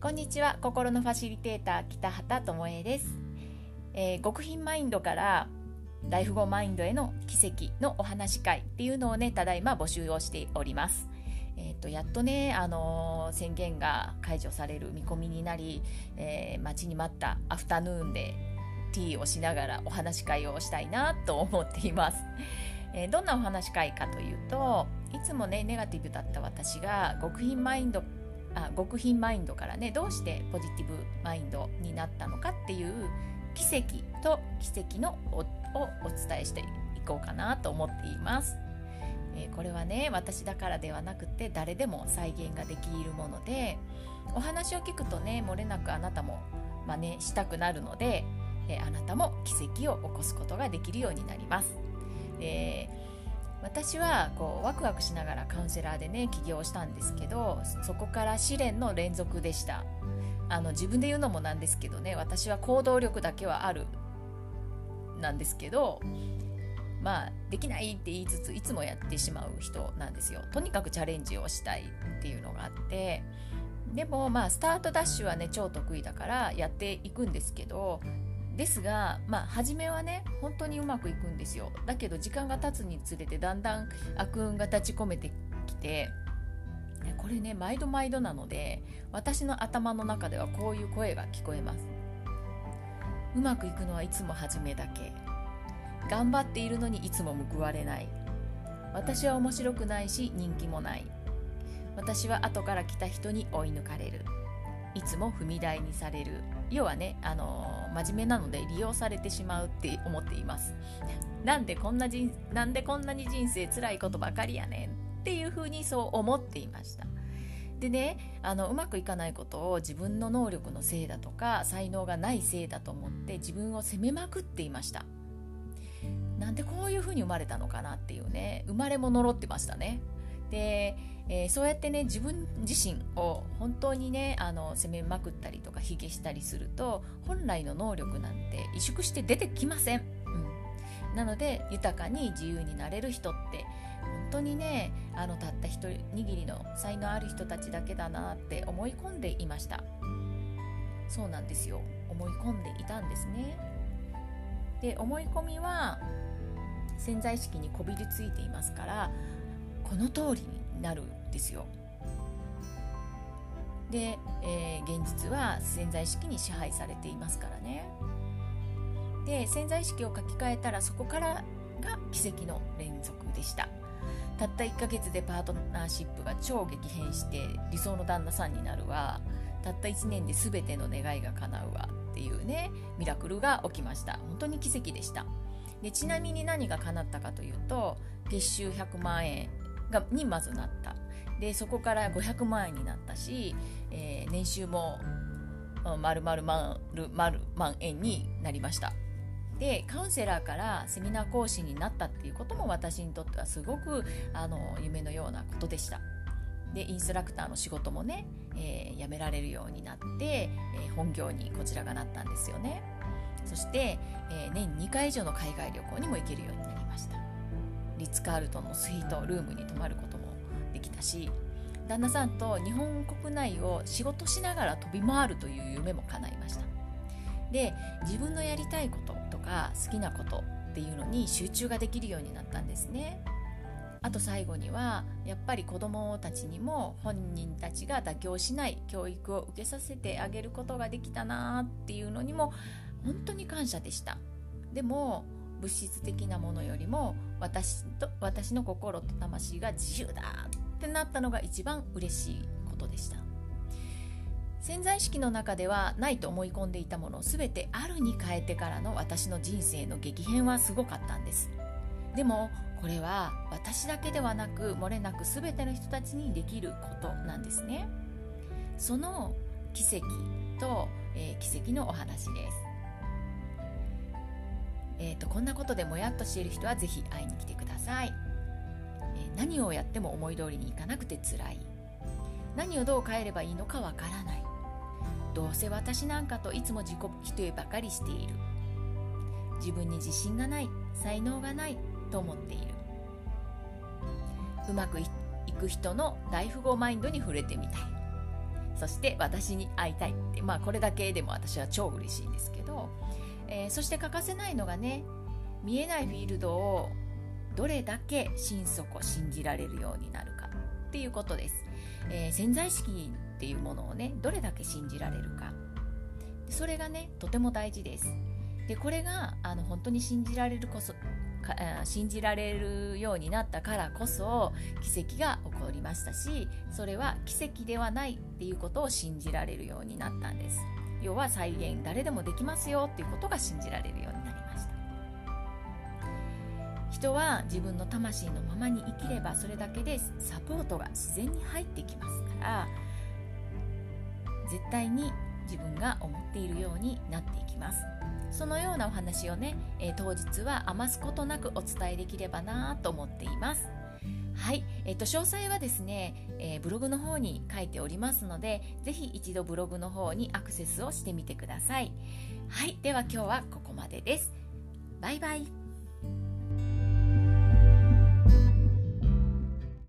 こんにちは。心のファシリテーター北畑智恵です、えー、極貧マインドから大富豪マインドへの奇跡のお話会っていうのをねただいま募集をしております。えーと、やっとね、あのー、宣言が解除される見込みになり、えー、待ちに待ったアフタヌーンでティーをしながらお話し会をしたいなと思っています、えー、どんなお話会かというといつもねネガティブだった私が極貧マインドあ極貧マインドからねどうしてポジティブマインドになったのかっていう奇跡と奇跡のをお伝えしていこうかなと思っています。えー、これはね私だからではなくて誰でも再現ができるものでお話を聞くとね漏れなくあなたも真似したくなるので、えー、あなたも奇跡を起こすことができるようになります。えー私はこうワクワクしながらカウンセラーでね起業したんですけどそこから試練の連続でした。あの自分で言うのもなんですけどね私は行動力だけはあるなんですけどまあできないって言いつついつもやってしまう人なんですよ。とにかくチャレンジをしたいっていうのがあってでもまあスタートダッシュはね超得意だからやっていくんですけどですがまあ初めはね本当にうまくいくんですよ。だけど時間が経つにつれてだんだん悪運が立ち込めてきてこれね毎度毎度なので私の頭の中ではこういう声が聞こえます。うまくいくのはいつも初めだけ。頑張っているのにいつも報われない。私は面白くないし人気もない。私は後から来た人に追い抜かれる。いつも踏み台にされる。要はね、あのー、真面目なので利用されてしまうって思っています。なんでこんな人なんでこんなに人生辛いことばかりやねんっていうふうにそう思っていました。でねあのうまくいかないことを自分の能力のせいだとか才能がないせいだと思って自分を責めまくっていました。なんでこういうふうに生まれたのかなっていうね生まれも呪ってましたね。でえー、そうやってね自分自身を本当にねあの責めまくったりとか卑下したりすると本来の能力なんて萎縮して出てきません、うん、なので豊かに自由になれる人って本当にねあのたった一握りの才能ある人たちだけだなって思い込んでいました。そうなんですよ。思い込んでいたんですね。で思い込みは潜在意識にこびりついていますからこの通りになるんですよ。で、えー、現実は潜在意識に支配されていますからね。で潜在意識を書き換えたらそこからが奇跡の連続でした。たった1ヶ月でパートナーシップが超激変して理想の旦那さんになるわたった1年で全ての願いが叶うわっていうねミラクルが起きました本当に奇跡でしたでちなみに何が叶ったかというと月収100万円がにまずなった。でそこから500万円になったし、えー、年収も丸々万丸万円になりました。でカウンセラーからセミナー講師になったっていうことも私にとってはすごくあの夢のようなことでした。でインストラクターの仕事もね、えー、辞められるようになって、えー、本業にこちらがなったんですよね。そして、えー、年2回以上の海外旅行にも行けるようになりました。ツ・カールトンのスイートルームに泊まることもできたし旦那さんと日本国内を仕事しながら飛び回るという夢も叶いました。で自分のやりたいこととか好きなことっていうのに集中ができるようになったんですね。あと最後にはやっぱり子どもたちにも本人たちが妥協しない教育を受けさせてあげることができたなっていうのにも本当に感謝でした。でも物質的なものよりも私と私の心と魂が自由だってなったのが一番嬉しいことでした。潜在意識の中ではないと思い込んでいたものを全てあるに変えてからの私の人生の激変はすごかったんです。でもこれは私だけではなく漏れなく全ての人たちにできることなんですね。その奇跡と、えー、奇跡のお話です。えーと、こんなことでもやっとしている人はぜひ会いに来てください、えー、何をやっても思い通りにいかなくて辛い。何をどう変えればいいのかわからない。どうせ私なんかといつも自己否定ばかりしている。自分に自信がない才能がないと思っている。うまくいくく人の大富豪マインドに触れてみたい。そして私に会いたいってまあこれだけでも私は超嬉しいんですけど、えー、そして欠かせないのがね見えないフィールドをどれだけ心底信じられるようになるかっていうことです、えー、潜在意識っていうものをねどれだけ信じられるか。それがねとても大事です。でこれがあの本当に信じられるこそ信じられるようになったからこそ奇跡が起こりましたしそれは奇跡ではないっていうことを信じられるようになったんです。要は再現誰でもできますよっていうことが信じられるようになりました。人は自分の魂のままに生きればそれだけでサポートが自然に入ってきますから絶対に自分が思っているようになっていきます。そのようなお話をね、えー、当日は余すことなくお伝えできればなと思っています。はい、えっと、詳細はですね、えー、ブログの方に書いておりますので、ぜひ一度ブログの方にアクセスをしてみてください。はい、では今日はここまでです。バイバイ。